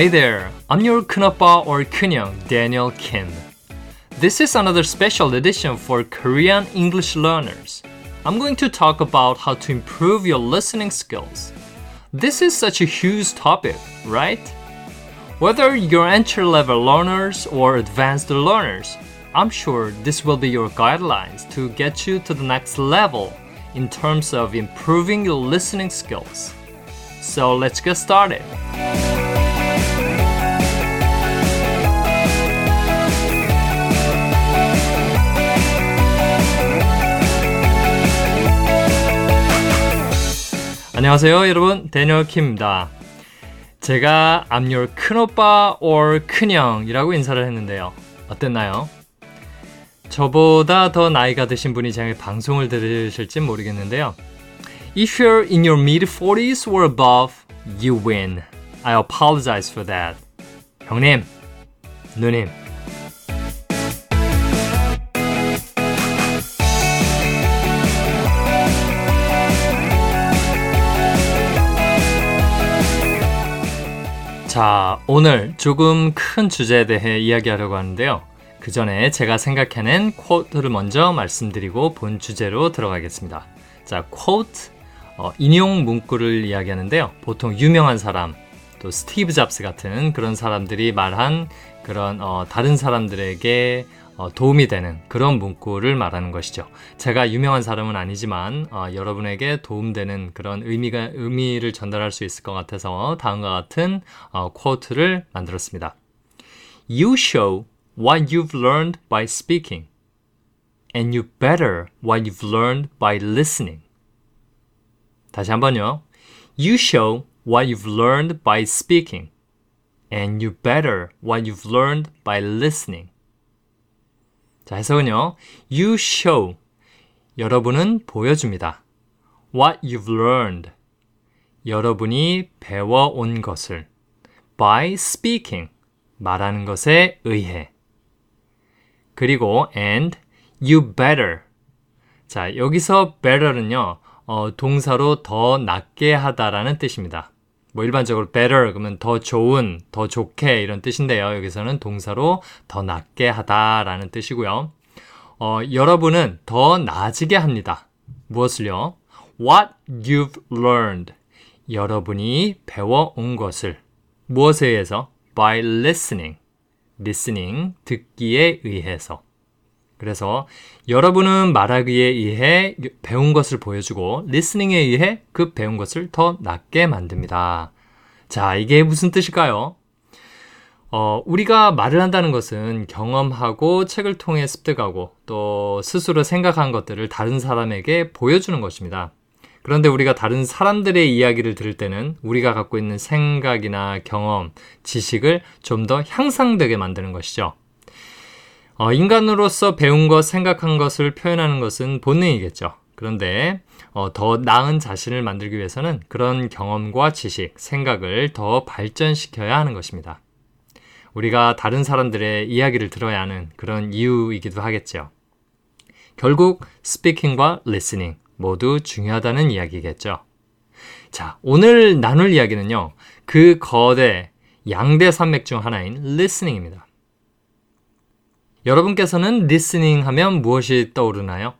Hey there, I'm your kunapa or kunyang, Daniel Kim. This is another special edition for Korean English learners. I'm going to talk about how to improve your listening skills. This is such a huge topic, right? Whether you're entry level learners or advanced learners, I'm sure this will be your guidelines to get you to the next level in terms of improving your listening skills. So let's get started. 안녕하세요, 여러분. 데니얼 킴입니다. 제가 your 큰오빠 or 큰형이라고 인사를 했는데요. 어땠나요? 저보다 더 나이가 드신 분이 제 방송을 들으실지 모르겠는데요. If you're in your mid-40s or above, you win. I apologize for that. 형님, 누님. 자, 오늘 조금 큰 주제에 대해 이야기하려고 하는데요. 그 전에 제가 생각해낸 쿼트를 먼저 말씀드리고 본 주제로 들어가겠습니다. 자, 쿼트, 어, 인용 문구를 이야기하는데요. 보통 유명한 사람, 또 스티브 잡스 같은 그런 사람들이 말한 그런 어, 다른 사람들에게 어, 도움이 되는 그런 문구를 말하는 것이죠. 제가 유명한 사람은 아니지만 어, 여러분에게 도움되는 그런 의미가 의미를 전달할 수 있을 것 같아서 다음과 같은 어, 쿼트를 만들었습니다. You show what you've learned by speaking, and you better what you've learned by listening. 다시 한번요. You show what you've learned by speaking, and you better what you've learned by listening. 자, 해석은요. You show. 여러분은 보여줍니다. What you've learned. 여러분이 배워온 것을. By speaking. 말하는 것에 의해. 그리고 and you better. 자, 여기서 better는요. 어, 동사로 더 낫게 하다라는 뜻입니다. 뭐 일반적으로 better 그러면 더 좋은, 더 좋게 이런 뜻인데요. 여기서는 동사로 더 낫게 하다라는 뜻이고요. 어, 여러분은 더 나아지게 합니다. 무엇을요? What you've learned. 여러분이 배워온 것을 무엇에 의해서? By listening. listening, 듣기에 의해서. 그래서 여러분은 말하기에 의해 배운 것을 보여주고 listening에 의해 그 배운 것을 더 낫게 만듭니다. 자, 이게 무슨 뜻일까요? 어, 우리가 말을 한다는 것은 경험하고 책을 통해 습득하고 또 스스로 생각한 것들을 다른 사람에게 보여주는 것입니다. 그런데 우리가 다른 사람들의 이야기를 들을 때는 우리가 갖고 있는 생각이나 경험, 지식을 좀 더 향상되게 만드는 것이죠. 어, 인간으로서 배운 것, 생각한 것을 표현하는 것은 본능이겠죠. 그런데 어, 더 나은 자신을 만들기 위해서는 그런 경험과 지식, 생각을 더 발전시켜야 하는 것입니다. 우리가 다른 사람들의 이야기를 들어야 하는 그런 이유이기도 하겠죠. 결국 speaking과 listening 모두 중요하다는 이야기겠죠. 자, 오늘 나눌 이야기는요. 그 거대 양대 산맥 중 하나인 listening입니다. 여러분께서는 listening 하면 무엇이 떠오르나요?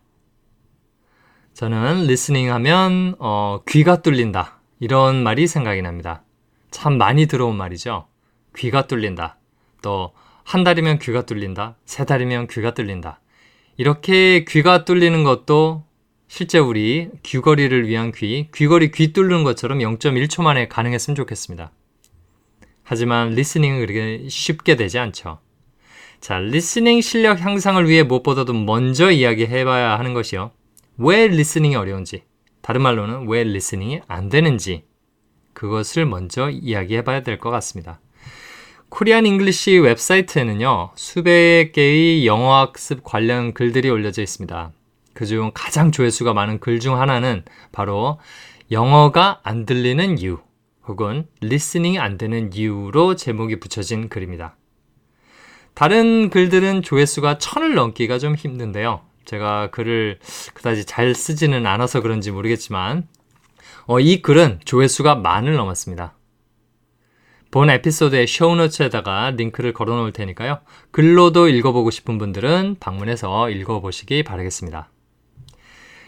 저는 listening 하면 어, 귀가 뚫린다 이런 말이 생각이 납니다. 참 많이 들어온 말이죠. 귀가 뚫린다. 또 한 달이면 귀가 뚫린다. 세 달이면 귀가 뚫린다. 이렇게 귀가 뚫리는 것도 실제 우리 귀걸이를 위한 귀, 귀걸이 귀 뚫는 것처럼 0.1초 만에 가능했으면 좋겠습니다. 하지만 listening은 그렇게 쉽게 되지 않죠. 자, listening 실력 향상을 위해 무엇보다도 먼저 이야기해봐야 하는 것이요. 왜 listening이 어려운지, 다른 말로는 왜 listening이 안 되는지, 그것을 먼저 이야기해봐야 될 것 같습니다. Korean English 웹사이트에는요, 수백 개의 영어 학습 관련 글들이 올려져 있습니다. 그중 가장 조회수가 많은 글 중 하나는 바로 영어가 안 들리는 이유, 혹은 listening이 안 되는 이유로 제목이 붙여진 글입니다. 다른 글들은 조회수가 천을 넘기가 좀 힘든데요. 제가 글을 그다지 잘 쓰지는 않아서 그런지 모르겠지만, 어, 이 글은 조회수가 만을 넘었습니다. 본 에피소드의 쇼노츠에다가 링크를 걸어 놓을 테니까요. 글로도 읽어보고 싶은 분들은 방문해서 읽어보시기 바라겠습니다.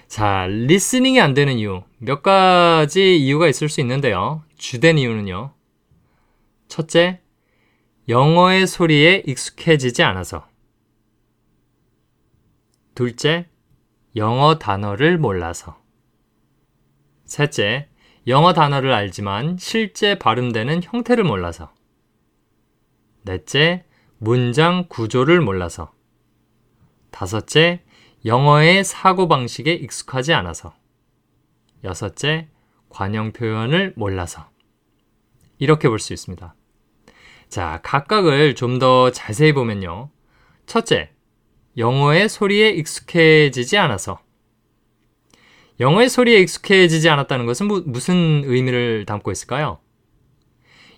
자, 리스닝이 안 되는 이유. 몇 가지 이유가 있을 수 있는데요. 주된 이유는요. 첫째, 영어의 소리에 익숙해지지 않아서. 둘째, 영어 단어를 몰라서. 셋째, 영어 단어를 알지만 실제 발음되는 형태를 몰라서. 넷째, 문장 구조를 몰라서. 다섯째, 영어의 사고방식에 익숙하지 않아서. 여섯째, 관용 표현을 몰라서. 이렇게 볼 수 있습니다. 자, 각각을 좀 더 자세히 보면요. 첫째, 영어의 소리에 익숙해지지 않아서. 영어의 소리에 익숙해지지 않았다는 것은 무, 무슨 의미를 담고 있을까요?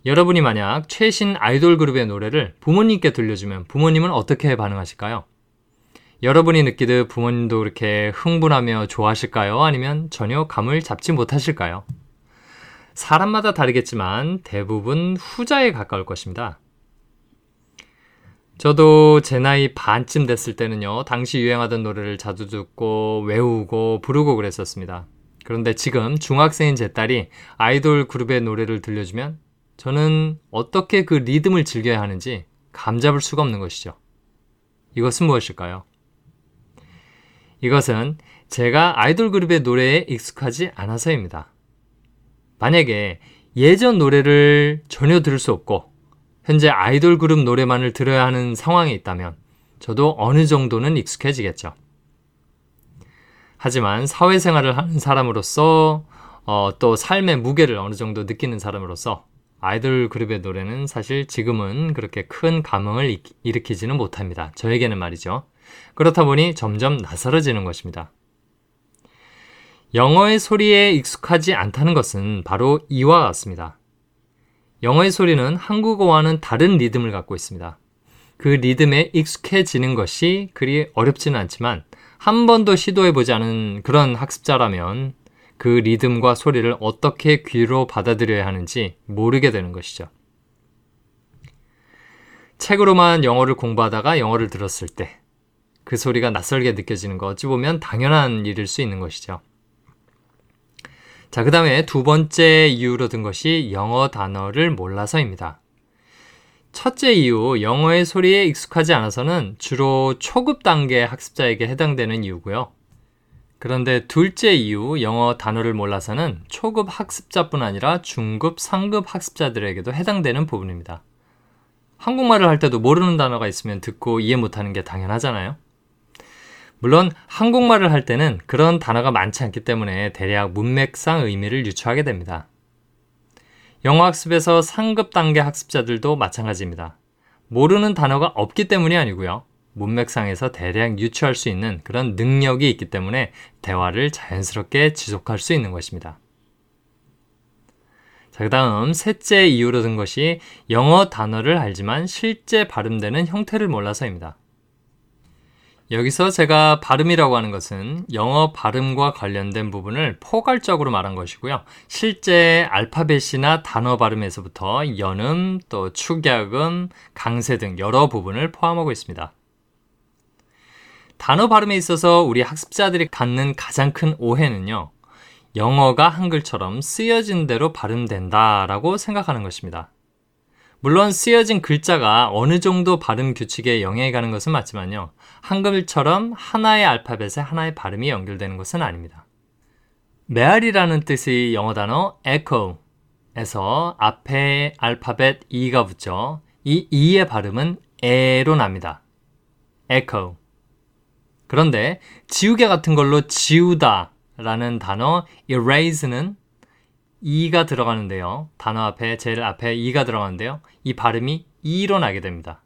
여러분이 만약 최신 아이돌 그룹의 노래를 부모님께 들려주면 부모님은 어떻게 반응하실까요? 여러분이 느끼듯 부모님도 그렇게 흥분하며 좋아하실까요? 아니면 전혀 감을 잡지 못하실까요? 사람마다 다르겠지만 대부분 후자에 가까울 것입니다. 저도 제 나이 반쯤 됐을 때는요, 당시 유행하던 노래를 자주 듣고 외우고 부르고 그랬었습니다. 그런데 지금 중학생인 제 딸이 아이돌 그룹의 노래를 들려주면 저는 어떻게 그 리듬을 즐겨야 하는지 감잡을 수가 없는 것이죠. 이것은 무엇일까요? 이것은 제가 아이돌 그룹의 노래에 익숙하지 않아서입니다. 만약에 예전 노래를 전혀 들을 수 없고 현재 아이돌 그룹 노래만을 들어야 하는 상황에 있다면 저도 어느 정도는 익숙해지겠죠. 하지만 사회생활을 하는 사람으로서 어, 또 삶의 무게를 어느 정도 느끼는 사람으로서 아이돌 그룹의 노래는 사실 지금은 그렇게 큰 감흥을 일으키지는 못합니다. 저에게는 말이죠. 그렇다 보니 점점 낯설어지는 것입니다. 영어의 소리에 익숙하지 않다는 것은 바로 이와 같습니다. 영어의 소리는 한국어와는 다른 리듬을 갖고 있습니다. 그 리듬에 익숙해지는 것이 그리 어렵지는 않지만 한 번도 시도해보지 않은 그런 학습자라면 그 리듬과 소리를 어떻게 귀로 받아들여야 하는지 모르게 되는 것이죠. 책으로만 영어를 공부하다가 영어를 들었을 때 그 소리가 낯설게 느껴지는 거 어찌 보면 당연한 일일 수 있는 것이죠. 자, 그 다음에 두 번째 이유로 든 것이 영어 단어를 몰라서입니다. 첫째 이유, 영어의 소리에 익숙하지 않아서는 주로 초급 단계 학습자에게 해당되는 이유고요. 그런데 둘째 이유, 영어 단어를 몰라서는 초급 학습자뿐 아니라 중급, 상급 학습자들에게도 해당되는 부분입니다. 한국말을 할 때도 모르는 단어가 있으면 듣고 이해 못하는 게 당연하잖아요. 물론 한국말을 할 때는 그런 단어가 많지 않기 때문에 대략 문맥상 의미를 유추하게 됩니다. 영어 학습에서 상급 단계 학습자들도 마찬가지입니다. 모르는 단어가 없기 때문이 아니고요. 문맥상에서 대략 유추할 수 있는 그런 능력이 있기 때문에 대화를 자연스럽게 지속할 수 있는 것입니다. 자, 그 다음 셋째 이유로 든 것이 영어 단어를 알지만 실제 발음되는 형태를 몰라서입니다. 여기서 제가 발음이라고 하는 것은 영어 발음과 관련된 부분을 포괄적으로 말한 것이고요. 실제 알파벳이나 단어 발음에서부터 연음, 또 축약음, 강세 등 여러 부분을 포함하고 있습니다. 단어 발음에 있어서 우리 학습자들이 갖는 가장 큰 오해는요. 영어가 한글처럼 쓰여진 대로 발음된다라고 생각하는 것입니다. 물론 쓰여진 글자가 어느 정도 발음 규칙에 영향이 가는 것은 맞지만요. 한글처럼 하나의 알파벳에 하나의 발음이 연결되는 것은 아닙니다. 메아리라는 뜻의 영어 단어 echo에서 앞에 알파벳 e가 붙죠. 이 e의 발음은 에로 납니다. echo. 그런데 지우개 같은 걸로 지우다 라는 단어 erase는 e가 들어가는데요. 단어 앞에 제일 앞에 e가 들어가는데요. 이 발음이 e로 나게 됩니다.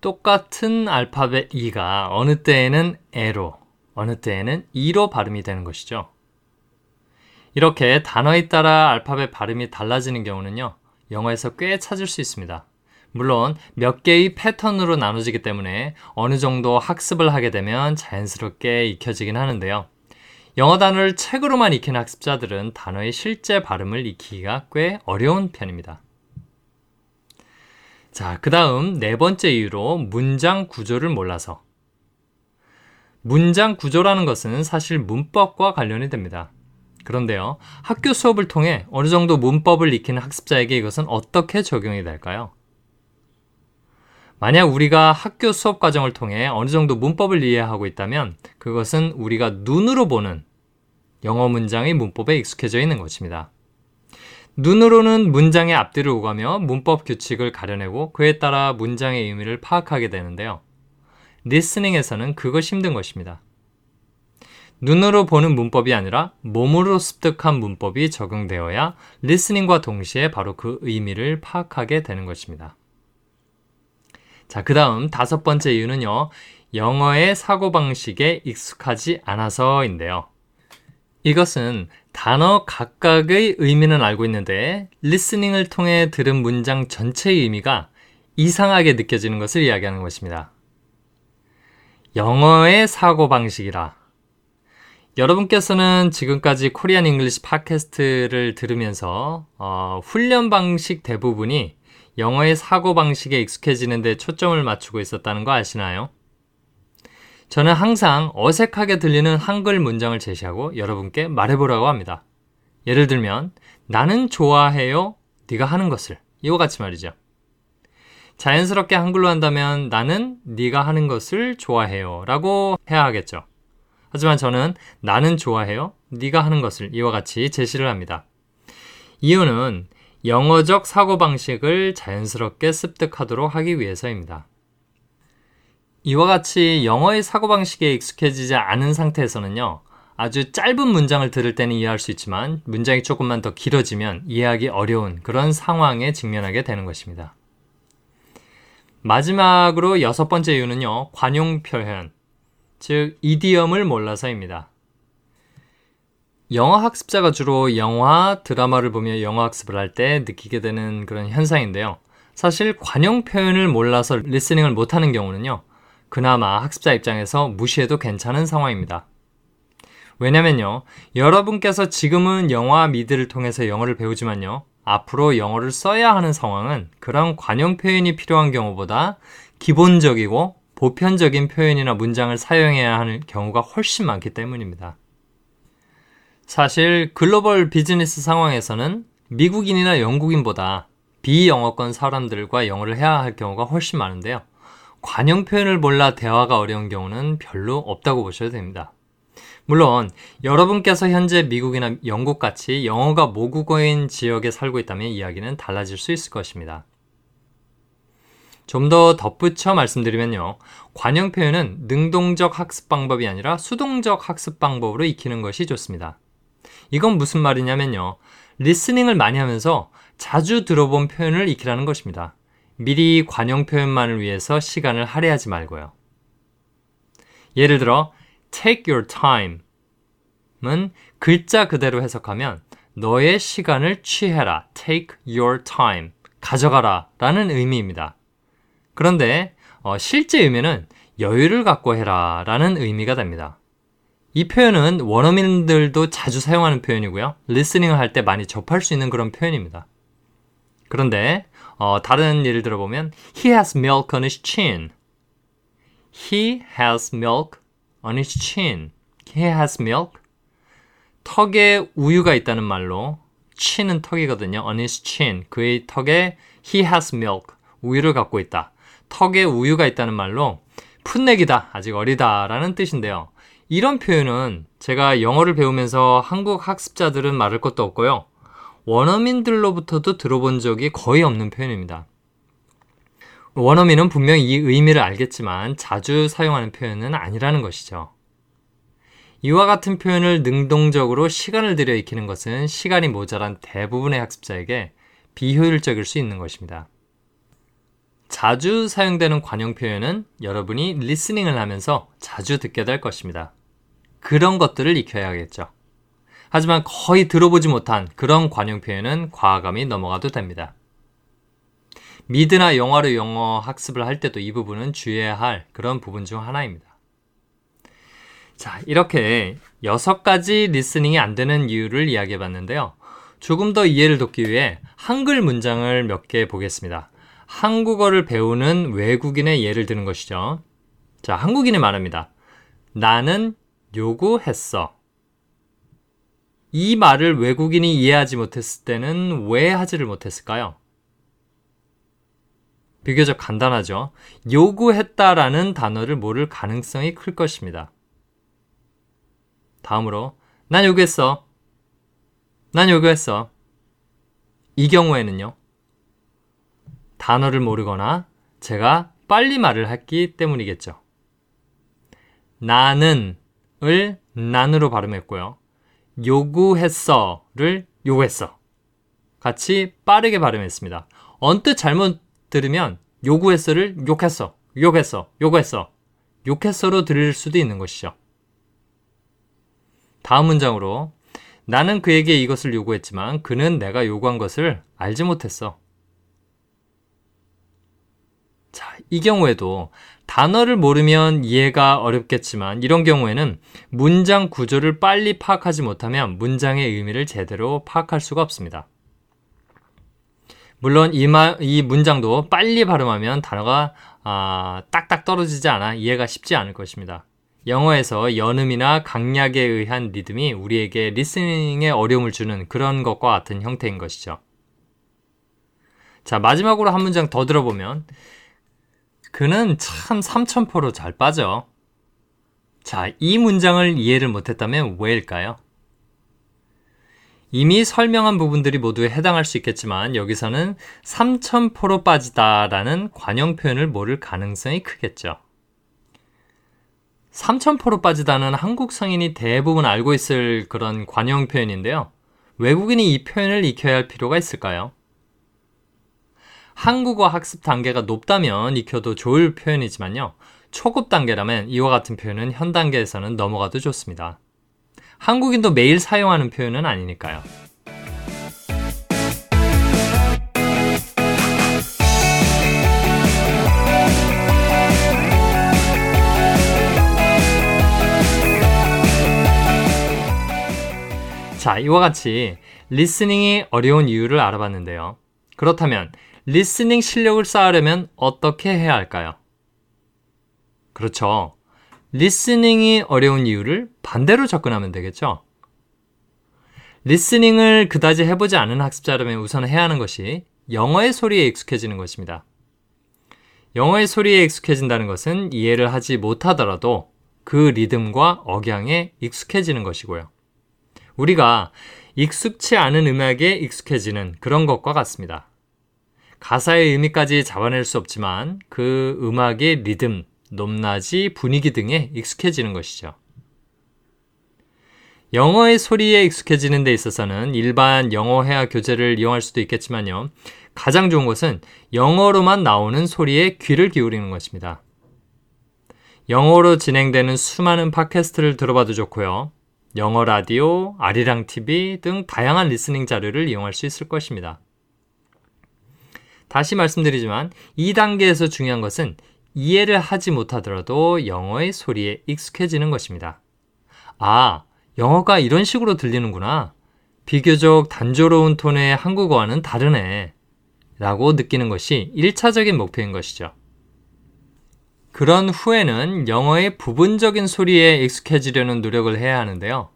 똑같은 알파벳 e가 어느 때에는 e로, 어느 때에는 e로 발음이 되는 것이죠. 이렇게 단어에 따라 알파벳 발음이 달라지는 경우는요. 영어에서 꽤 찾을 수 있습니다. 물론 몇 개의 패턴으로 나눠지기 때문에 어느 정도 학습을 하게 되면 자연스럽게 익혀지긴 하는데요. 영어 단어를 책으로만 익힌 학습자들은 단어의 실제 발음을 익히기가 꽤 어려운 편입니다. 자, 그 다음 네 번째 이유로 문장 구조를 몰라서. 문장 구조라는 것은 사실 문법과 관련이 됩니다. 그런데요, 학교 수업을 통해 어느 정도 문법을 익히는 학습자에게 이것은 어떻게 적용이 될까요? 만약 우리가 학교 수업 과정을 통해 어느 정도 문법을 이해하고 있다면 그것은 우리가 눈으로 보는 영어 문장의 문법에 익숙해져 있는 것입니다. 눈으로는 문장의 앞뒤를 오가며 문법 규칙을 가려내고 그에 따라 문장의 의미를 파악하게 되는데요. 리스닝에서는 그것이 힘든 것입니다. 눈으로 보는 문법이 아니라 몸으로 습득한 문법이 적용되어야 리스닝과 동시에 바로 그 의미를 파악하게 되는 것입니다. 자, 그 다음 다섯 번째 이유는요. 영어의 사고방식에 익숙하지 않아서인데요. 이것은 단어 각각의 의미는 알고 있는데 listening을 통해 들은 문장 전체의 의미가 이상하게 느껴지는 것을 이야기하는 것입니다. 영어의 사고방식이라. 여러분께서는 지금까지 Korean English 팟캐스트를 들으면서 어, 훈련 방식 대부분이 영어의 사고방식에 익숙해지는 데 초점을 맞추고 있었다는 거 아시나요? 저는 항상 어색하게 들리는 한글 문장을 제시하고 여러분께 말해보라고 합니다. 예를 들면 나는 좋아해요. 네가 하는 것을 이와 같이 말이죠. 자연스럽게 한글로 한다면 나는 네가 하는 것을 좋아해요 라고 해야 하겠죠. 하지만 저는 나는 좋아해요. 네가 하는 것을 이와 같이 제시를 합니다. 이유는 영어적 사고방식을 자연스럽게 습득하도록 하기 위해서입니다. 이와 같이 영어의 사고방식에 익숙해지지 않은 상태에서는요, 아주 짧은 문장을 들을 때는 이해할 수 있지만 문장이 조금만 더 길어지면 이해하기 어려운 그런 상황에 직면하게 되는 것입니다. 마지막으로 여섯 번째 이유는요, 관용 표현, 즉, 이디엄을 몰라서입니다. 영어 학습자가 주로 영화, 드라마를 보며 영어 학습을 할 때 느끼게 되는 그런 현상인데요. 사실 관용 표현을 몰라서 리스닝을 못하는 경우는요. 그나마 학습자 입장에서 무시해도 괜찮은 상황입니다. 왜냐면요. 여러분께서 지금은 영화 미드를 통해서 영어를 배우지만요. 앞으로 영어를 써야 하는 상황은 그런 관용 표현이 필요한 경우보다 기본적이고 보편적인 표현이나 문장을 사용해야 하는 경우가 훨씬 많기 때문입니다. 사실 글로벌 비즈니스 상황에서는 미국인이나 영국인보다 비영어권 사람들과 영어를 해야 할 경우가 훨씬 많은데요. 관용 표현을 몰라 대화가 어려운 경우는 별로 없다고 보셔도 됩니다. 물론 여러분께서 현재 미국이나 영국 같이 영어가 모국어인 지역에 살고 있다면 이야기는 달라질 수 있을 것입니다. 좀 더 덧붙여 말씀드리면요. 관용 표현은 능동적 학습 방법이 아니라 수동적 학습 방법으로 익히는 것이 좋습니다. 이건 무슨 말이냐면요. 리스닝을 많이 하면서 자주 들어본 표현을 익히라는 것입니다. 미리 관용 표현만을 위해서 시간을 할애하지 말고요. 예를 들어 take your time은 글자 그대로 해석하면 너의 시간을 취해라. take your time. 가져가라. 라는 의미입니다. 그런데 어, 실제 의미는 여유를 갖고 해라. 라는 의미가 됩니다. 이 표현은 원어민들도 자주 사용하는 표현이고요. 리스닝을 할 때 많이 접할 수 있는 그런 표현입니다. 그런데 어, 다른 예를 들어보면 He has milk on his chin. He has milk on his chin. He has milk. 턱에 우유가 있다는 말로 chin은 턱이거든요. on his chin. 그의 턱에 he has milk. 우유를 갖고 있다. 턱에 우유가 있다는 말로 풋내기다. 아직 어리다라는 뜻인데요. 이런 표현은 제가 영어를 배우면서 한국 학습자들은 말할 것도 없고요. 원어민들로부터도 들어본 적이 거의 없는 표현입니다. 원어민은 분명 이 의미를 알겠지만 자주 사용하는 표현은 아니라는 것이죠. 이와 같은 표현을 능동적으로 시간을 들여 익히는 것은 시간이 모자란 대부분의 학습자에게 비효율적일 수 있는 것입니다. 자주 사용되는 관용 표현은 여러분이 리스닝을 하면서 자주 듣게 될 것입니다. 그런 것들을 익혀야겠죠. 하지만 거의 들어보지 못한 그런 관용 표현은 과감히 넘어가도 됩니다. 미드나 영화로 영어 학습을 할 때도 이 부분은 주의해야 할 그런 부분 중 하나입니다. 자, 이렇게 여섯 가지 리스닝이 안 되는 이유를 이야기해 봤는데요. 조금 더 이해를 돕기 위해 한글 문장을 몇 개 보겠습니다. 한국어를 배우는 외국인의 예를 드는 것이죠. 자, 한국인이 말합니다. 나는 요구했어. 이 말을 외국인이 이해하지 못했을 때는 왜 하지를 못했을까요? 비교적 간단하죠. 요구했다라는 단어를 모를 가능성이 클 것입니다. 다음으로, 난 요구했어. 난 요구했어. 이 경우에는요, 단어를 모르거나 제가 빨리 말을 했기 때문이겠죠. 나는 을 난으로 발음했고요. 요구했어를 요구했어. 같이 빠르게 발음했습니다. 언뜻 잘못 들으면 요구했어를 욕했어, 욕했어, 요구했어, 욕했어로 들을 수도 있는 것이죠. 다음 문장으로 나는 그에게 이것을 요구했지만 그는 내가 요구한 것을 알지 못했어. 자, 이 경우에도 단어를 모르면 이해가 어렵겠지만 이런 경우에는 문장 구조를 빨리 파악하지 못하면 문장의 의미를 제대로 파악할 수가 없습니다. 물론 이, 마, 이 문장도 빨리 발음하면 단어가 아, 딱딱 떨어지지 않아 이해가 쉽지 않을 것입니다. 영어에서 연음이나 강약에 의한 리듬이 우리에게 리스닝에 어려움을 주는 그런 것과 같은 형태인 것이죠. 자, 마지막으로 한 문장 더 들어보면 그는 참 삼천포로 잘 빠져. 자, 이 문장을 이해를 못했다면 왜일까요? 이미 설명한 부분들이 모두 해당할 수 있겠지만 여기서는 삼천포로 빠지다라는 관용 표현을 모를 가능성이 크겠죠. 삼천포로 빠지다는 한국 성인이 대부분 알고 있을 그런 관용 표현인데요. 외국인이 이 표현을 익혀야 할 필요가 있을까요? 한국어 학습 단계가 높다면 익혀도 좋을 표현이지만요. 초급 단계라면 이와 같은 표현은 현 단계에서는 넘어가도 좋습니다. 한국인도 매일 사용하는 표현은 아니니까요. 자, 이와 같이 listening이 어려운 이유를 알아봤는데요. 그렇다면 listening 실력을 쌓으려면 어떻게 해야 할까요? 그렇죠. listening이 어려운 이유를 반대로 접근하면 되겠죠. listening을 그다지 해보지 않은 학습자라면 우선 해야 하는 것이 영어의 소리에 익숙해지는 것입니다. 영어의 소리에 익숙해진다는 것은 이해를 하지 못하더라도 그 리듬과 억양에 익숙해지는 것이고요. 우리가 익숙치 않은 음악에 익숙해지는 그런 것과 같습니다. 가사의 의미까지 잡아낼 수 없지만 그 음악의 리듬, 높낮이, 분위기 등에 익숙해지는 것이죠. 영어의 소리에 익숙해지는 데 있어서는 일반 영어 회화 교재를 이용할 수도 있겠지만요. 가장 좋은 것은 영어로만 나오는 소리에 귀를 기울이는 것입니다. 영어로 진행되는 수많은 팟캐스트를 들어봐도 좋고요. 영어 라디오, 아리랑 TV 등 다양한 listening 자료를 이용할 수 있을 것입니다. 다시 말씀드리지만 이 단계에서 중요한 것은 이해를 하지 못하더라도 영어의 소리에 익숙해지는 것입니다. 아, 영어가 이런 식으로 들리는구나. 비교적 단조로운 톤의 한국어와는 다르네. 라고 느끼는 것이 1차적인 목표인 것이죠. 그런 후에는 영어의 부분적인 소리에 익숙해지려는 노력을 해야 하는데요.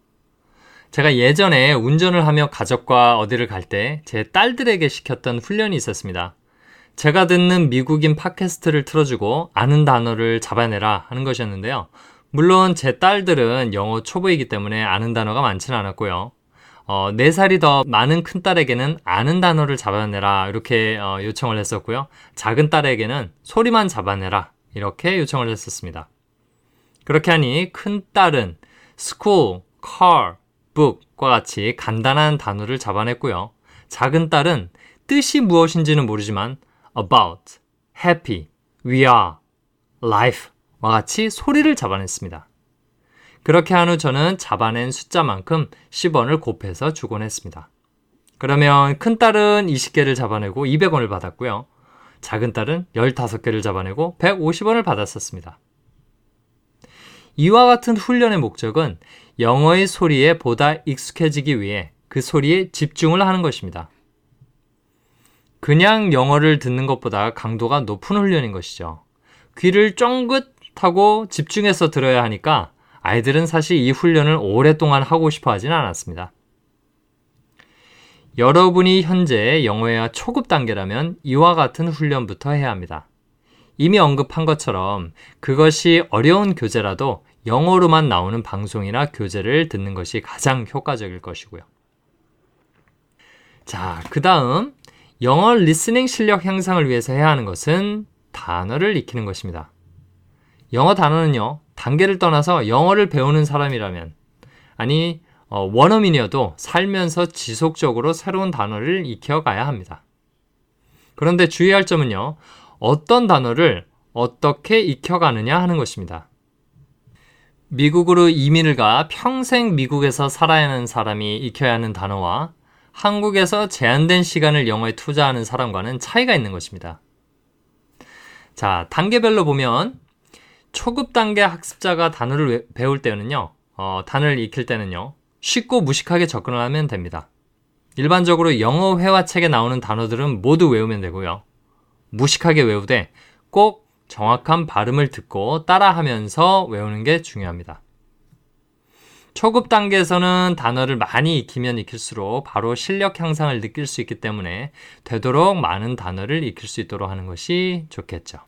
제가 예전에 운전을 하며 가족과 어디를 갈 때 제 딸들에게 시켰던 훈련이 있었습니다. 제가 듣는 미국인 팟캐스트를 틀어주고 아는 단어를 잡아내라 하는 것이었는데요. 물론 제 딸들은 영어 초보이기 때문에 아는 단어가 많지는 않았고요. 어, 4살이 더 많은 큰딸에게는 아는 단어를 잡아내라 이렇게 어, 요청을 했었고요. 작은 딸에게는 소리만 잡아내라 이렇게 요청을 했었습니다. 그렇게 하니 큰딸은 school, car, book과 같이 간단한 단어를 잡아냈고요. 작은 딸은 뜻이 무엇인지는 모르지만 about, happy, we are, life와 같이 소리를 잡아냈습니다. 그렇게 한 후 저는 잡아낸 숫자만큼 10원을 곱해서 주곤 했습니다. 그러면 큰딸은 20개를 잡아내고 200원을 받았고요. 작은 딸은 15개를 잡아내고 150원을 받았었습니다. 이와 같은 훈련의 목적은 영어의 소리에 보다 익숙해지기 위해 그 소리에 집중을 하는 것입니다. 그냥 영어를 듣는 것보다 강도가 높은 훈련인 것이죠. 귀를 쫑긋하고 집중해서 들어야 하니까 아이들은 사실 이 훈련을 오랫동안 하고 싶어 하진 않았습니다. 여러분이 현재 영어회화 초급 단계라면 이와 같은 훈련부터 해야 합니다. 이미 언급한 것처럼 그것이 어려운 교재라도 영어로만 나오는 방송이나 교재를 듣는 것이 가장 효과적일 것이고요. 자, 그 다음 영어 리스닝 실력 향상을 위해서 해야 하는 것은 단어를 익히는 것입니다. 영어 단어는요, 단계를 떠나서 영어를 배우는 사람이라면, 아니, 어, 원어민이어도 살면서 지속적으로 새로운 단어를 익혀가야 합니다. 그런데 주의할 점은요, 어떤 단어를 어떻게 익혀가느냐 하는 것입니다. 미국으로 이민을 가 평생 미국에서 살아야 하는 사람이 익혀야 하는 단어와 한국에서 제한된 시간을 영어에 투자하는 사람과는 차이가 있는 것입니다. 자, 단계별로 보면 초급 단계 학습자가 단어를 배울 때는요, 어, 단어를 익힐 때는요, 쉽고 무식하게 접근을 하면 됩니다. 일반적으로 영어 회화책에 나오는 단어들은 모두 외우면 되고요. 무식하게 외우되 꼭 정확한 발음을 듣고 따라하면서 외우는 게 중요합니다. 초급 단계에서는 단어를 많이 익히면 익힐수록 바로 실력 향상을 느낄 수 있기 때문에 되도록 많은 단어를 익힐 수 있도록 하는 것이 좋겠죠.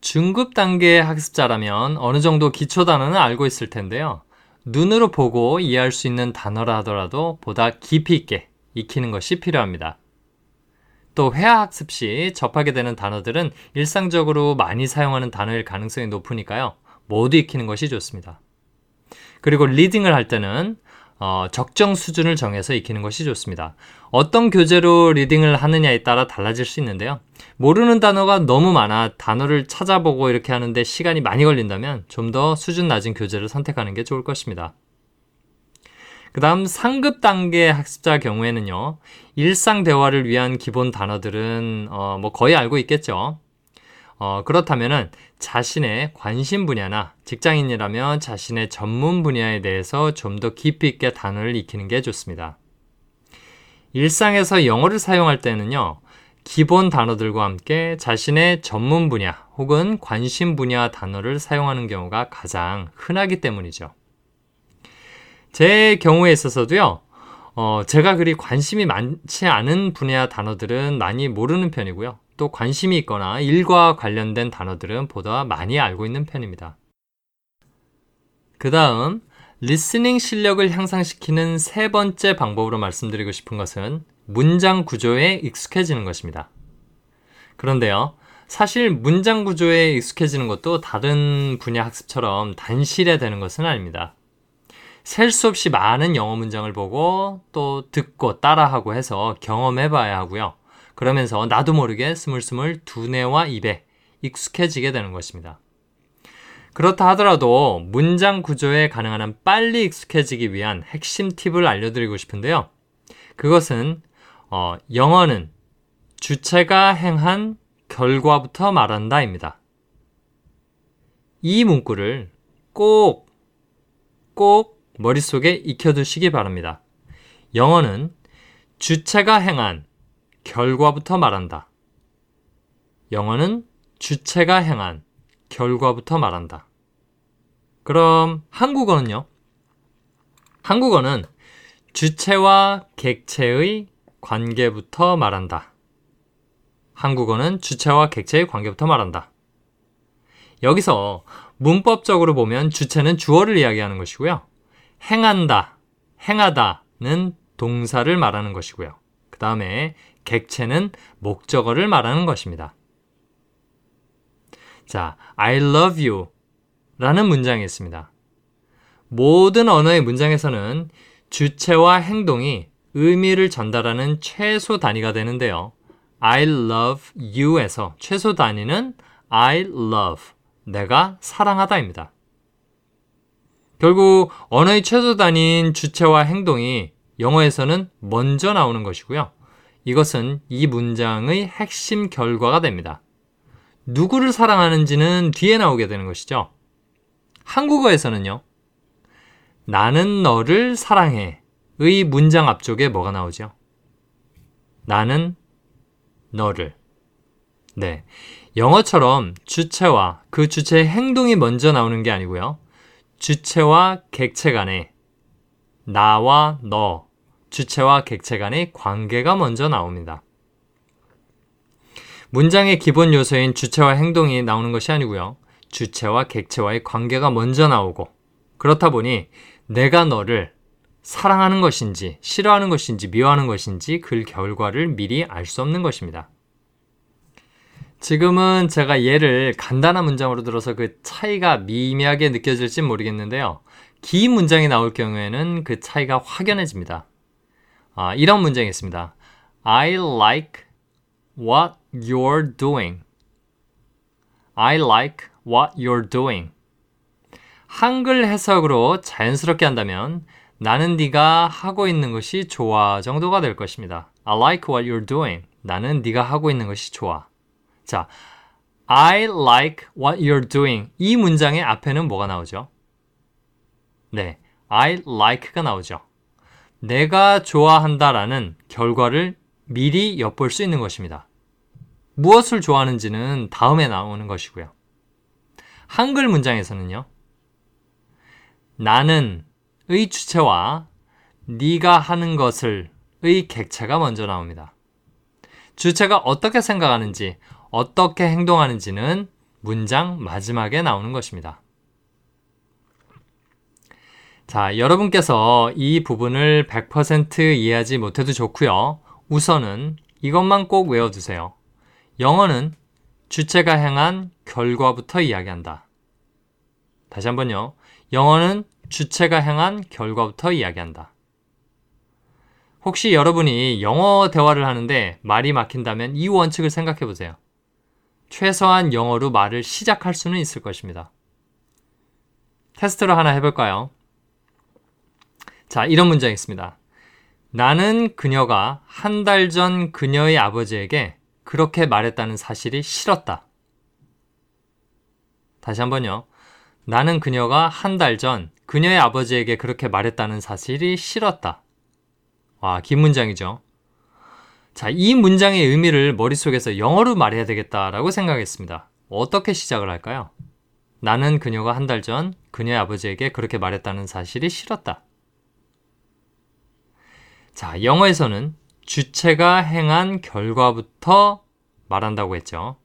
중급 단계의 학습자라면 어느 정도 기초 단어는 알고 있을 텐데요. 눈으로 보고 이해할 수 있는 단어라 하더라도 보다 깊이 있게 익히는 것이 필요합니다. 또 회화 학습 시 접하게 되는 단어들은 일상적으로 많이 사용하는 단어일 가능성이 높으니까요. 모두 익히는 것이 좋습니다. 그리고 리딩을 할 때는 어, 적정 수준을 정해서 익히는 것이 좋습니다. 어떤 교재로 리딩을 하느냐에 따라 달라질 수 있는데요. 모르는 단어가 너무 많아 단어를 찾아보고 이렇게 하는데 시간이 많이 걸린다면 좀 더 수준 낮은 교재를 선택하는 게 좋을 것입니다. 그 다음 상급 단계 학습자 경우에는요, 일상 대화를 위한 기본 단어들은, 어, 뭐 거의 알고 있겠죠. 어, 그렇다면은 자신의 관심 분야나 직장인이라면 자신의 전문 분야에 대해서 좀 더 깊이 있게 단어를 익히는 게 좋습니다. 일상에서 영어를 사용할 때는요, 기본 단어들과 함께 자신의 전문 분야 혹은 관심 분야 단어를 사용하는 경우가 가장 흔하기 때문이죠. 제 경우에 있어서도요, 어, 제가 그리 관심이 많지 않은 분야 단어들은 많이 모르는 편이고요. 또 관심이 있거나 일과 관련된 단어들은 보다 많이 알고 있는 편입니다. 그 다음, 리스닝 실력을 향상시키는 세 번째 방법으로 말씀드리고 싶은 것은 문장 구조에 익숙해지는 것입니다. 그런데요, 사실 문장 구조에 익숙해지는 것도 다른 분야 학습처럼 단실에 되는 것은 아닙니다. 셀 수 없이 많은 영어 문장을 보고 또 듣고 따라하고 해서 경험해 봐야 하고요. 그러면서 나도 모르게 스물스물 두뇌와 입에 익숙해지게 되는 것입니다. 그렇다 하더라도 문장 구조에 가능한 한 빨리 익숙해지기 위한 핵심 팁을 알려드리고 싶은데요. 그것은 어, 영어는 주체가 행한 결과부터 말한다입니다. 이 문구를 꼭, 꼭 머릿속에 익혀두시기 바랍니다. 영어는 주체가 행한 결과부터 말한다. 영어는 주체가 행한 결과부터 말한다. 그럼 한국어는요? 한국어는 주체와 객체의 관계부터 말한다. 한국어는 주체와 객체의 관계부터 말한다. 여기서 문법적으로 보면 주체는 주어를 이야기하는 것이고요. 행한다, 행하다는 동사를 말하는 것이고요. 그 다음에 객체는 목적어를 말하는 것입니다. 자, I love you 라는 문장이 있습니다. 모든 언어의 문장에서는 주체와 행동이 의미를 전달하는 최소 단위가 되는데요. I love you에서 최소 단위는 I love, 내가 사랑하다입니다. 결국 언어의 최소 단위인 주체와 행동이 영어에서는 먼저 나오는 것이고요. 이것은 이 문장의 핵심 결과가 됩니다. 누구를 사랑하는지는 뒤에 나오게 되는 것이죠. 한국어에서는요. 나는 너를 사랑해. 의 문장 앞쪽에 뭐가 나오죠? 나는 너를. 네. 영어처럼 주체와 그 주체의 행동이 먼저 나오는 게 아니고요. 주체와 객체 간에 나와 너, 주체와 객체 간의 관계가 먼저 나옵니다. 문장의 기본 요소인 주체와 행동이 나오는 것이 아니고요. 주체와 객체와의 관계가 먼저 나오고 그렇다 보니 내가 너를 사랑하는 것인지 싫어하는 것인지 미워하는 것인지 그 결과를 미리 알 수 없는 것입니다. 지금은 제가 예를 간단한 문장으로 들어서 그 차이가 미미하게 느껴질지 모르겠는데요. 긴 문장이 나올 경우에는 그 차이가 확연해집니다. 아, 이런 문장이 있습니다. I like what you're doing. I like what you're doing. 한글 해석으로 자연스럽게 한다면 나는 네가 하고 있는 것이 좋아 정도가 될 것입니다. I like what you're doing. 나는 네가 하고 있는 것이 좋아. 자, I like what you're doing. 이 문장의 앞에는 뭐가 나오죠? 네, I like가 나오죠. 내가 좋아한다라는 결과를 미리 엿볼 수 있는 것입니다. 무엇을 좋아하는지는 다음에 나오는 것이고요. 한글 문장에서는요. 나는 의 주체와 네가 하는 것을 의 객체가 먼저 나옵니다. 주체가 어떻게 생각하는지, 어떻게 행동하는지는 문장 마지막에 나오는 것입니다. 자, 여러분께서 이 부분을 100% 이해하지 못해도 좋고요. 우선은 이것만 꼭 외워두세요. 영어는 주체가 행한 결과부터 이야기한다. 다시 한번요. 영어는 주체가 행한 결과부터 이야기한다. 혹시 여러분이 영어 대화를 하는데 말이 막힌다면 이 원칙을 생각해 보세요. 최소한 영어로 말을 시작할 수는 있을 것입니다. 테스트를 하나 해볼까요? 자, 이런 문장이 있습니다. 나는 그녀가 한 달 전 그녀의 아버지에게 그렇게 말했다는 사실이 싫었다. 다시 한번요. 나는 그녀가 한 달 전 그녀의 아버지에게 그렇게 말했다는 사실이 싫었다. 와, 긴 문장이죠. 자, 이 문장의 의미를 머릿속에서 영어로 말해야 되겠다라고 생각했습니다. 어떻게 시작을 할까요? 나는 그녀가 한 달 전 그녀의 아버지에게 그렇게 말했다는 사실이 싫었다. 자, 영어에서는 주체가 행한 결과부터 말한다고 했죠.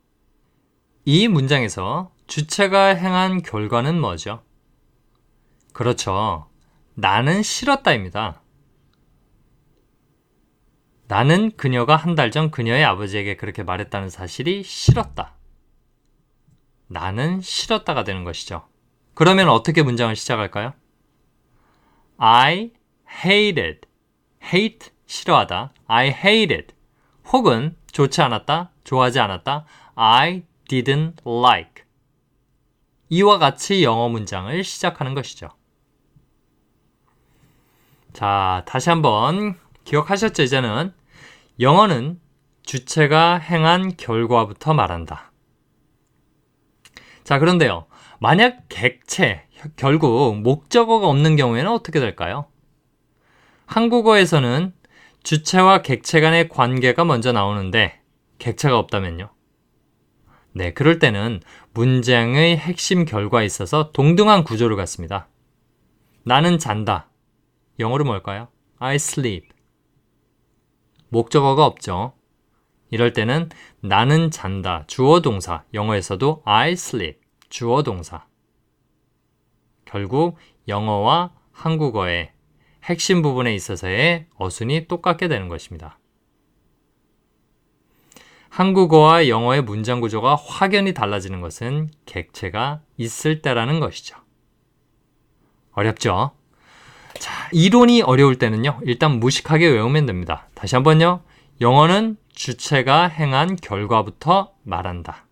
이 문장에서 주체가 행한 결과는 뭐죠? 그렇죠. 나는 싫었다입니다. 나는 그녀가 한 달 전 그녀의 아버지에게 그렇게 말했다는 사실이 싫었다. 나는 싫었다가 되는 것이죠. 그러면 어떻게 문장을 시작할까요? I hated hate 싫어하다. I hated. 혹은 좋지 않았다, 좋아하지 않았다. I didn't like. 이와 같이 영어 문장을 시작하는 것이죠. 자, 다시 한번 기억하셨죠? 이제는 영어는 주체가 행한 결과부터 말한다. 자, 그런데요. 만약 객체, 결국 목적어가 없는 경우에는 어떻게 될까요? 한국어에서는 주체와 객체 간의 관계가 먼저 나오는데 객체가 없다면요. 네, 그럴 때는 문장의 핵심 결과에 있어서 동등한 구조를 갖습니다. 나는 잔다. 영어로 뭘까요? I sleep. 목적어가 없죠. 이럴 때는 나는 잔다. 주어 동사. 영어에서도 I sleep. 주어 동사. 결국 영어와 한국어의 핵심 부분에 있어서의 어순이 똑같게 되는 것입니다. 한국어와 영어의 문장 구조가 확연히 달라지는 것은 객체가 있을 때라는 것이죠. 어렵죠? 자, 이론이 어려울 때는요, 일단 무식하게 외우면 됩니다. 다시 한번요. 영어는 주체가 행한 결과부터 말한다.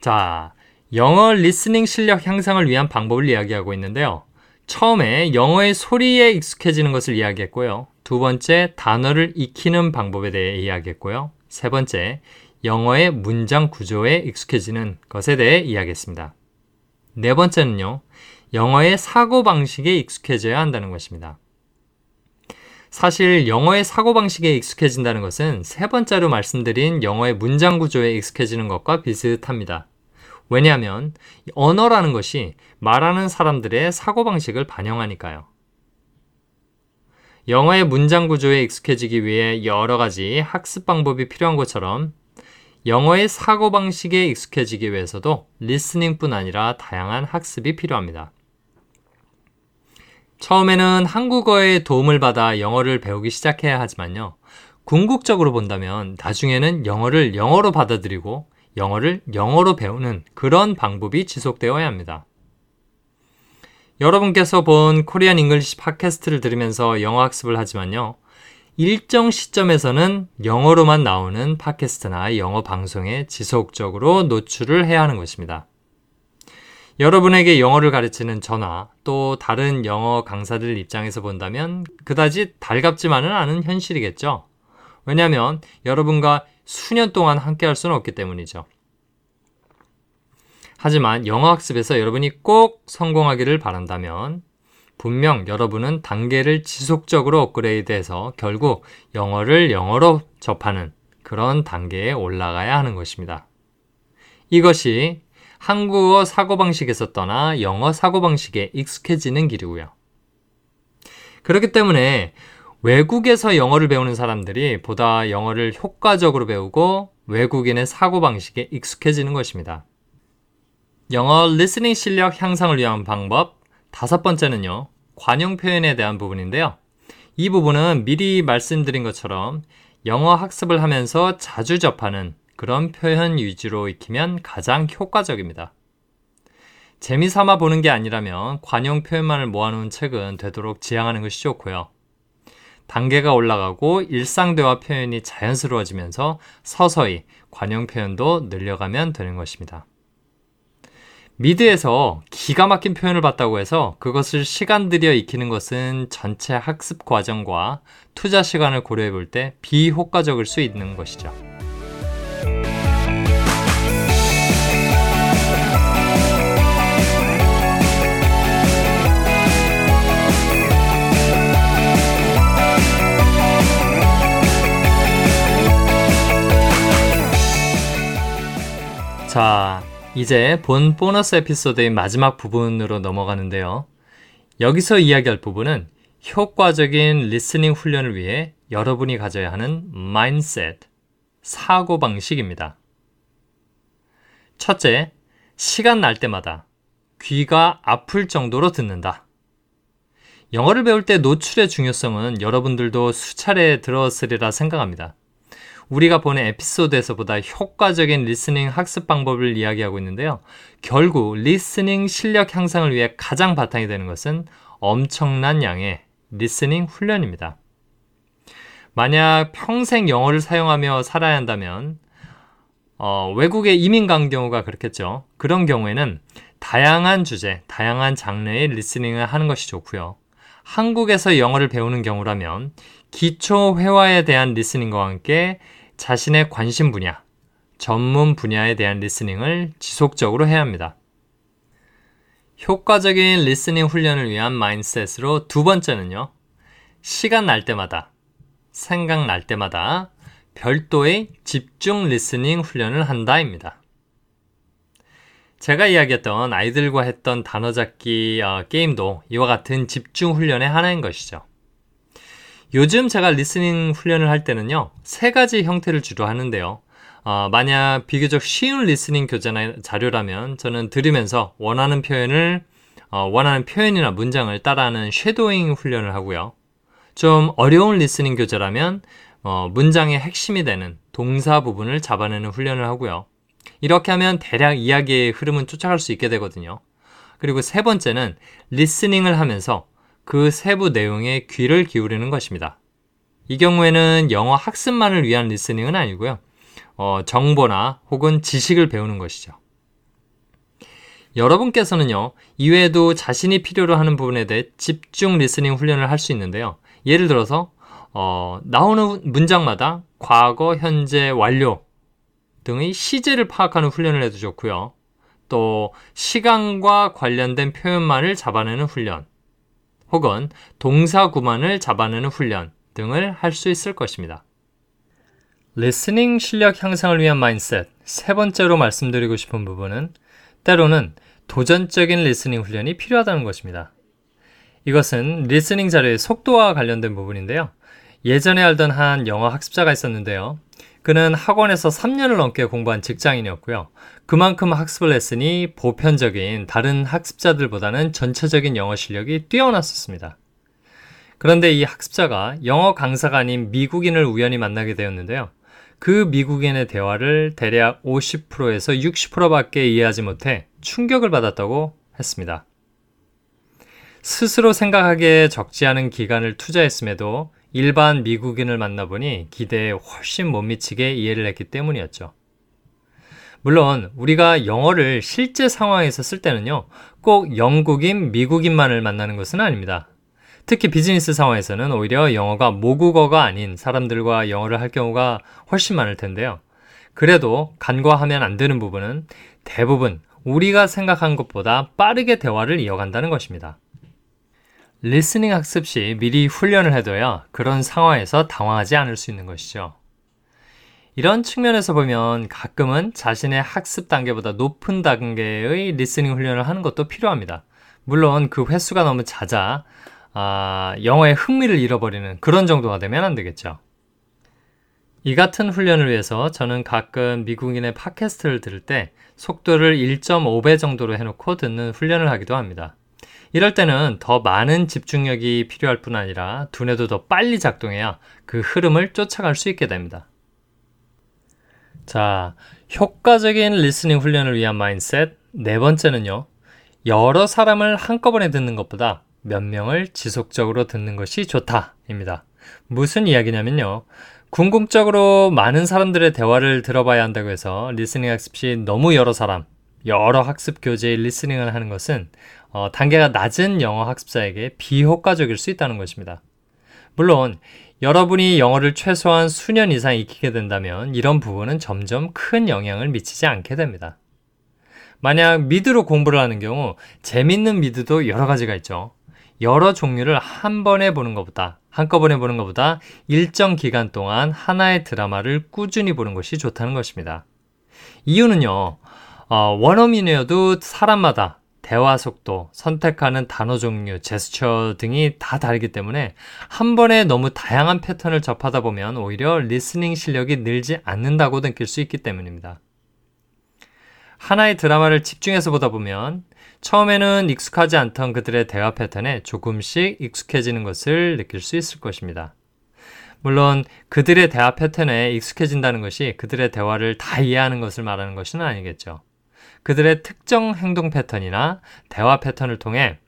자, 영어 리스닝 실력 향상을 위한 방법을 이야기하고 있는데요. 처음에 영어의 소리에 익숙해지는 것을 이야기했고요. 두 번째, 단어를 익히는 방법에 대해 이야기했고요. 세 번째, 영어의 문장 구조에 익숙해지는 것에 대해 이야기했습니다. 네 번째는요, 영어의 사고방식에 익숙해져야 한다는 것입니다. 사실 영어의 사고방식에 익숙해진다는 것은 세 번째로 말씀드린 영어의 문장 구조에 익숙해지는 것과 비슷합니다. 왜냐하면 언어라는 것이 말하는 사람들의 사고방식을 반영하니까요. 영어의 문장 구조에 익숙해지기 위해 여러 가지 학습 방법이 필요한 것처럼 영어의 사고방식에 익숙해지기 위해서도 listening뿐 아니라 다양한 학습이 필요합니다. 처음에는 한국어의 도움을 받아 영어를 배우기 시작해야 하지만요. 궁극적으로 본다면 나중에는 영어를 영어로 받아들이고 영어를 영어로 배우는 그런 방법이 지속되어야 합니다. 여러분께서 본 Korean English 팟캐스트를 들으면서 영어 학습을 하지만요. 일정 시점에서는 영어로만 나오는 팟캐스트나 영어 방송에 지속적으로 노출을 해야 하는 것입니다. 여러분에게 영어를 가르치는 저나 또 다른 영어 강사들 입장에서 본다면 그다지 달갑지만은 않은 현실이겠죠. 왜냐하면 여러분과 수년 동안 함께 할 수는 없기 때문이죠. 하지만 영어 학습에서 여러분이 꼭 성공하기를 바란다면 분명 여러분은 단계를 지속적으로 업그레이드해서 결국 영어를 영어로 접하는 그런 단계에 올라가야 하는 것입니다. 이것이 한국어 사고방식에서 떠나 영어 사고방식에 익숙해지는 길이고요. 그렇기 때문에 외국에서 영어를 배우는 사람들이 보다 영어를 효과적으로 배우고 외국인의 사고방식에 익숙해지는 것입니다. 영어 리스닝 실력 향상을 위한 방법 다섯 번째는요. 관용 표현에 대한 부분인데요. 이 부분은 미리 말씀드린 것처럼 영어 학습을 하면서 자주 접하는 그런 표현 위주로 익히면 가장 효과적입니다. 재미삼아 보는 게 아니라면 관용 표현만을 모아놓은 책은 되도록 지향하는 것이 좋고요. 단계가 올라가고 일상 대화 표현이 자연스러워지면서 서서히 관용 표현도 늘려가면 되는 것입니다. 미드에서 기가 막힌 표현을 봤다고 해서 그것을 시간 들여 익히는 것은 전체 학습 과정과 투자 시간을 고려해 볼 때 비효과적일 수 있는 것이죠. 이제 본 보너스 에피소드의 마지막 부분으로 넘어가는데요. 여기서 이야기할 부분은 효과적인 listening 훈련을 위해 여러분이 가져야 하는 mindset, 사고방식입니다. 첫째, 시간 날 때마다 귀가 아플 정도로 듣는다. 영어를 배울 때 노출의 중요성은 여러분들도 수차례 들었으리라 생각합니다. 우리가 본 에피소드에서 보다 효과적인 listening 학습 방법을 이야기하고 있는데요. 결국 listening 실력 향상을 위해 가장 바탕이 되는 것은 엄청난 양의 listening 훈련입니다. 만약 평생 영어를 사용하며 살아야 한다면 어, 외국에 이민 간 경우가 그렇겠죠. 그런 경우에는 다양한 주제, 다양한 장르의 listening을 하는 것이 좋고요. 한국에서 영어를 배우는 경우라면 기초 회화에 대한 listening과 함께 자신의 관심 분야, 전문 분야에 대한 listening을 지속적으로 해야 합니다. 효과적인 listening 훈련을 위한 mindset으로 두 번째는요. 시간 날 때마다, 생각 날 때마다 별도의 집중 listening 훈련을 한다입니다. 제가 이야기했던 아이들과 했던 단어 잡기 어, 게임도 이와 같은 집중 훈련의 하나인 것이죠. 요즘 제가 listening 훈련을 할 때는요, 세 가지 형태를 주로 하는데요. 어, 만약 비교적 쉬운 listening 교재나 자료라면 저는 들으면서 원하는 표현을, 어, 원하는 표현이나 문장을 따라하는 shadowing 훈련을 하고요. 좀 어려운 listening 교재라면 어, 문장의 핵심이 되는 동사 부분을 잡아내는 훈련을 하고요. 이렇게 하면 대략 이야기의 흐름은 쫓아갈 수 있게 되거든요. 그리고 세 번째는 listening을 하면서 그 세부 내용에 귀를 기울이는 것입니다. 이 경우에는 영어 학습만을 위한 listening은 아니고요. 어, 정보나 혹은 지식을 배우는 것이죠. 여러분께서는요, 이외에도 자신이 필요로 하는 부분에 대해 집중 listening 훈련을 할 수 있는데요. 예를 들어서, 어, 나오는 문장마다 과거, 현재, 완료 등의 시제를 파악하는 훈련을 해도 좋고요. 또, 시간과 관련된 표현만을 잡아내는 훈련, 혹은 동사 구만을 잡아내는 훈련 등을 할 수 있을 것입니다. listening 실력 향상을 위한 mindset 세 번째로 말씀드리고 싶은 부분은 때로는 도전적인 listening 훈련이 필요하다는 것입니다. 이것은 listening 자료의 속도와 관련된 부분인데요. 예전에 알던 한 영어 학습자가 있었는데요. 그는 학원에서 3년을 넘게 공부한 직장인이었고요. 그만큼 학습을 했으니 보편적인 다른 학습자들보다는 전체적인 영어 실력이 뛰어났었습니다. 그런데 이 학습자가 영어 강사가 아닌 미국인을 우연히 만나게 되었는데요. 그 미국인의 대화를 대략 50%에서 60%밖에 이해하지 못해 충격을 받았다고 했습니다. 스스로 생각하기에 적지 않은 기간을 투자했음에도 일반 미국인을 만나보니 기대에 훨씬 못 미치게 이해를 했기 때문이었죠. 물론 우리가 영어를 실제 상황에서 쓸 때는요, 꼭 영국인, 미국인만을 만나는 것은 아닙니다. 특히 비즈니스 상황에서는 오히려 영어가 모국어가 아닌 사람들과 영어를 할 경우가 훨씬 많을 텐데요. 그래도 간과하면 안 되는 부분은 대부분 우리가 생각한 것보다 빠르게 대화를 이어간다는 것입니다. listening 학습 시 미리 훈련을 해둬야 그런 상황에서 당황하지 않을 수 있는 것이죠. 이런 측면에서 보면 가끔은 자신의 학습 단계보다 높은 단계의 listening 훈련을 하는 것도 필요합니다. 물론 그 횟수가 너무 잦아 아, 영어의 흥미를 잃어버리는 그런 정도가 되면 안 되겠죠. 이 같은 훈련을 위해서 저는 가끔 미국인의 팟캐스트를 들을 때 속도를 1.5배 정도로 해놓고 듣는 훈련을 하기도 합니다. 이럴 때는 더 많은 집중력이 필요할 뿐 아니라 두뇌도 더 빨리 작동해야 그 흐름을 쫓아갈 수 있게 됩니다. 자, 효과적인 listening 훈련을 위한 mindset 네 번째는요. 여러 사람을 한꺼번에 듣는 것보다 몇 명을 지속적으로 듣는 것이 좋다입니다. 무슨 이야기냐면요. 궁극적으로 많은 사람들의 대화를 들어봐야 한다고 해서 listening 학습 시 너무 여러 사람, 여러 학습 교재의 listening을 하는 것은 어, 단계가 낮은 영어 학습자에게 비효과적일 수 있다는 것입니다. 물론 여러분이 영어를 최소한 수년 이상 익히게 된다면 이런 부분은 점점 큰 영향을 미치지 않게 됩니다. 만약 미드로 공부를 하는 경우 재밌는 미드도 여러 가지가 있죠. 여러 종류를 한 번에 보는 것보다 한꺼번에 보는 것보다 일정 기간 동안 하나의 드라마를 꾸준히 보는 것이 좋다는 것입니다. 이유는요, 어, 원어민이어도 사람마다 대화 속도, 선택하는 단어 종류, 제스처 등이 다 다르기 때문에 한 번에 너무 다양한 패턴을 접하다 보면 오히려 listening 실력이 늘지 않는다고 느낄 수 있기 때문입니다. 하나의 드라마를 집중해서 보다 보면 처음에는 익숙하지 않던 그들의 대화 패턴에 조금씩 익숙해지는 것을 느낄 수 있을 것입니다. 물론 그들의 대화 패턴에 익숙해진다는 것이 그들의 대화를 다 이해하는 것을 말하는 것은 아니겠죠. 그들의 특정 행동 패턴이나 대화 패턴을 통해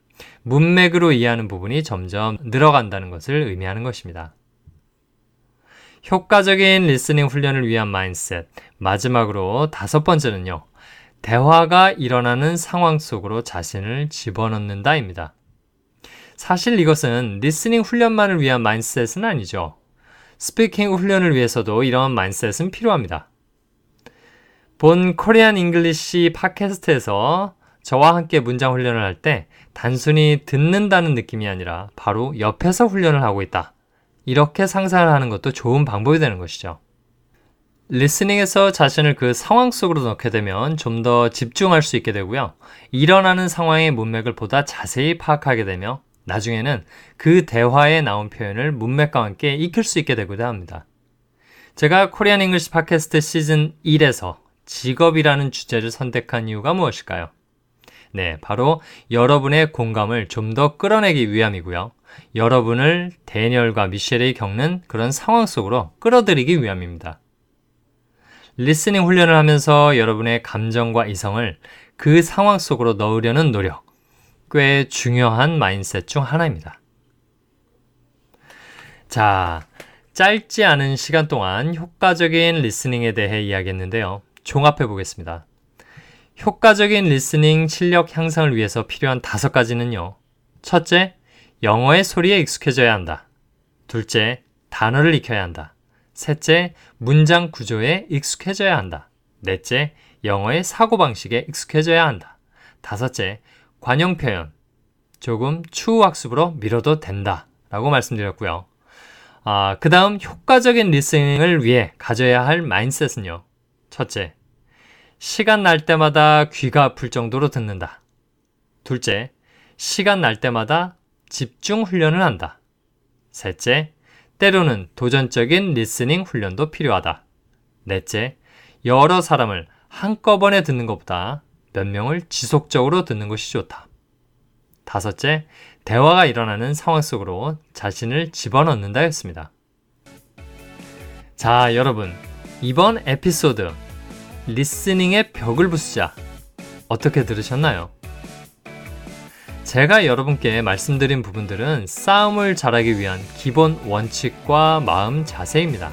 문맥으로 이해하는 부분이 점점 늘어간다는 것을 의미하는 것입니다. 효과적인 listening 훈련을 위한 mindset. 마지막으로 다섯 번째는요. 대화가 일어나는 상황 속으로 자신을 집어넣는다입니다. 사실 이것은 listening 훈련만을 위한 mindset은 아니죠. speaking 훈련을 위해서도 이런 mindset은 필요합니다. 본 Korean English 팟캐스트에서 저와 함께 문장 훈련을 할 때 단순히 듣는다는 느낌이 아니라 바로 옆에서 훈련을 하고 있다. 이렇게 상상을 하는 것도 좋은 방법이 되는 것이죠. listening에서 자신을 그 상황 속으로 넣게 되면 좀 더 집중할 수 있게 되고요. 일어나는 상황의 문맥을 보다 자세히 파악하게 되며 나중에는 그 대화에 나온 표현을 문맥과 함께 익힐 수 있게 되기도 합니다. 제가 Korean English 팟캐스트 시즌 1에서 직업이라는 주제를 선택한 이유가 무엇일까요? 네, 바로 여러분의 공감을 좀 더 끌어내기 위함이고요. 여러분을 데니얼과 미셸이 겪는 그런 상황 속으로 끌어들이기 위함입니다. listening 훈련을 하면서 여러분의 감정과 이성을 그 상황 속으로 넣으려는 노력, 꽤 중요한 mindset 중 하나입니다. 자, 짧지 않은 시간 동안 효과적인 listening에 대해 이야기했는데요. 종합해 보겠습니다. 효과적인 listening 실력 향상을 위해서 필요한 다섯 가지는요. 첫째, 영어의 소리에 익숙해져야 한다. 둘째, 단어를 익혀야 한다. 셋째, 문장 구조에 익숙해져야 한다. 넷째, 영어의 사고방식에 익숙해져야 한다. 다섯째, 관용 표현. 조금 추후 학습으로 미뤄도 된다. 라고 말씀드렸고요. 아, 그 다음 효과적인 listening을 위해 가져야 할 mindset은요. 첫째, 시간 날 때마다 귀가 아플 정도로 듣는다. 둘째, 시간 날 때마다 집중 훈련을 한다. 셋째, 때로는 도전적인 listening 훈련도 필요하다. 넷째, 여러 사람을 한꺼번에 듣는 것보다 몇 명을 지속적으로 듣는 것이 좋다. 다섯째, 대화가 일어나는 상황 속으로 자신을 집어넣는다 였습니다. 자, 여러분. 이번 에피소드, 리스닝의 벽을 부수자. 어떻게 들으셨나요? 제가 여러분께 말씀드린 부분들은 싸움을 잘하기 위한 기본 원칙과 마음 자세입니다.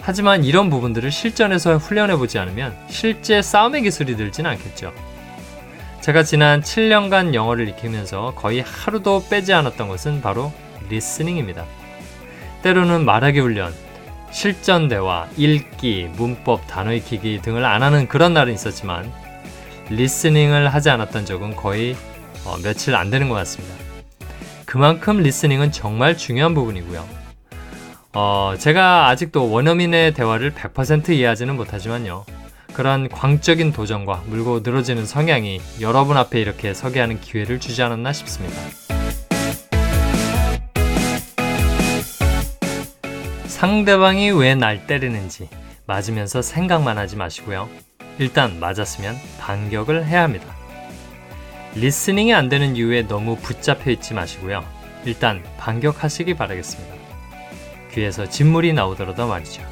하지만 이런 부분들을 실전에서 훈련해보지 않으면 실제 싸움의 기술이 늘진 않겠죠. 제가 지난 7년간 영어를 익히면서 거의 하루도 빼지 않았던 것은 바로 listening입니다. 때로는 말하기 훈련, 실전 대화, 읽기, 문법, 단어 익히기 등을 안 하는 그런 날은 있었지만 listening을 하지 않았던 적은 거의 어, 며칠 안 되는 것 같습니다. 그만큼 listening은 정말 중요한 부분이고요. 어, 제가 아직도 원어민의 대화를 100% 이해하지는 못하지만요. 그런 광적인 도전과 물고 늘어지는 성향이 여러분 앞에 이렇게 서게 하는 기회를 주지 않았나 싶습니다. 상대방이 왜 날 때리는지 맞으면서 생각만 하지 마시고요. 일단 맞았으면 반격을 해야 합니다. 리스닝이 안 되는 이유에 너무 붙잡혀 있지 마시고요. 일단 반격하시기 바라겠습니다. 귀에서 진물이 나오더라도 말이죠.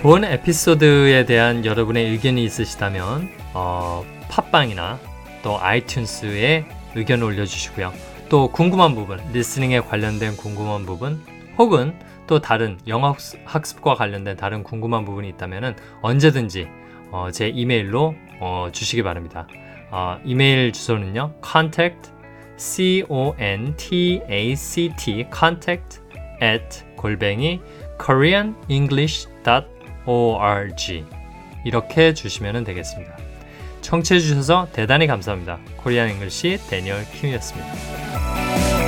본 에피소드에 대한 여러분의 의견이 있으시다면 어, 팟빵이나 또 아이튠스에 의견을 올려주시고요. 또 궁금한 부분, 리스닝에 관련된 궁금한 부분, 혹은 또 다른 영어 학습과 관련된 다른 궁금한 부분이 있다면 언제든지 어, 제 이메일로 어, 주시기 바랍니다. 어, 이메일 주소는요, contact c o n t a c t contact at 골뱅이 koreanenglish.com org 이렇게 주시면 되겠습니다. 청취해 주셔서 대단히 감사합니다. 코리안 잉글시 데니얼 킴이었습니다.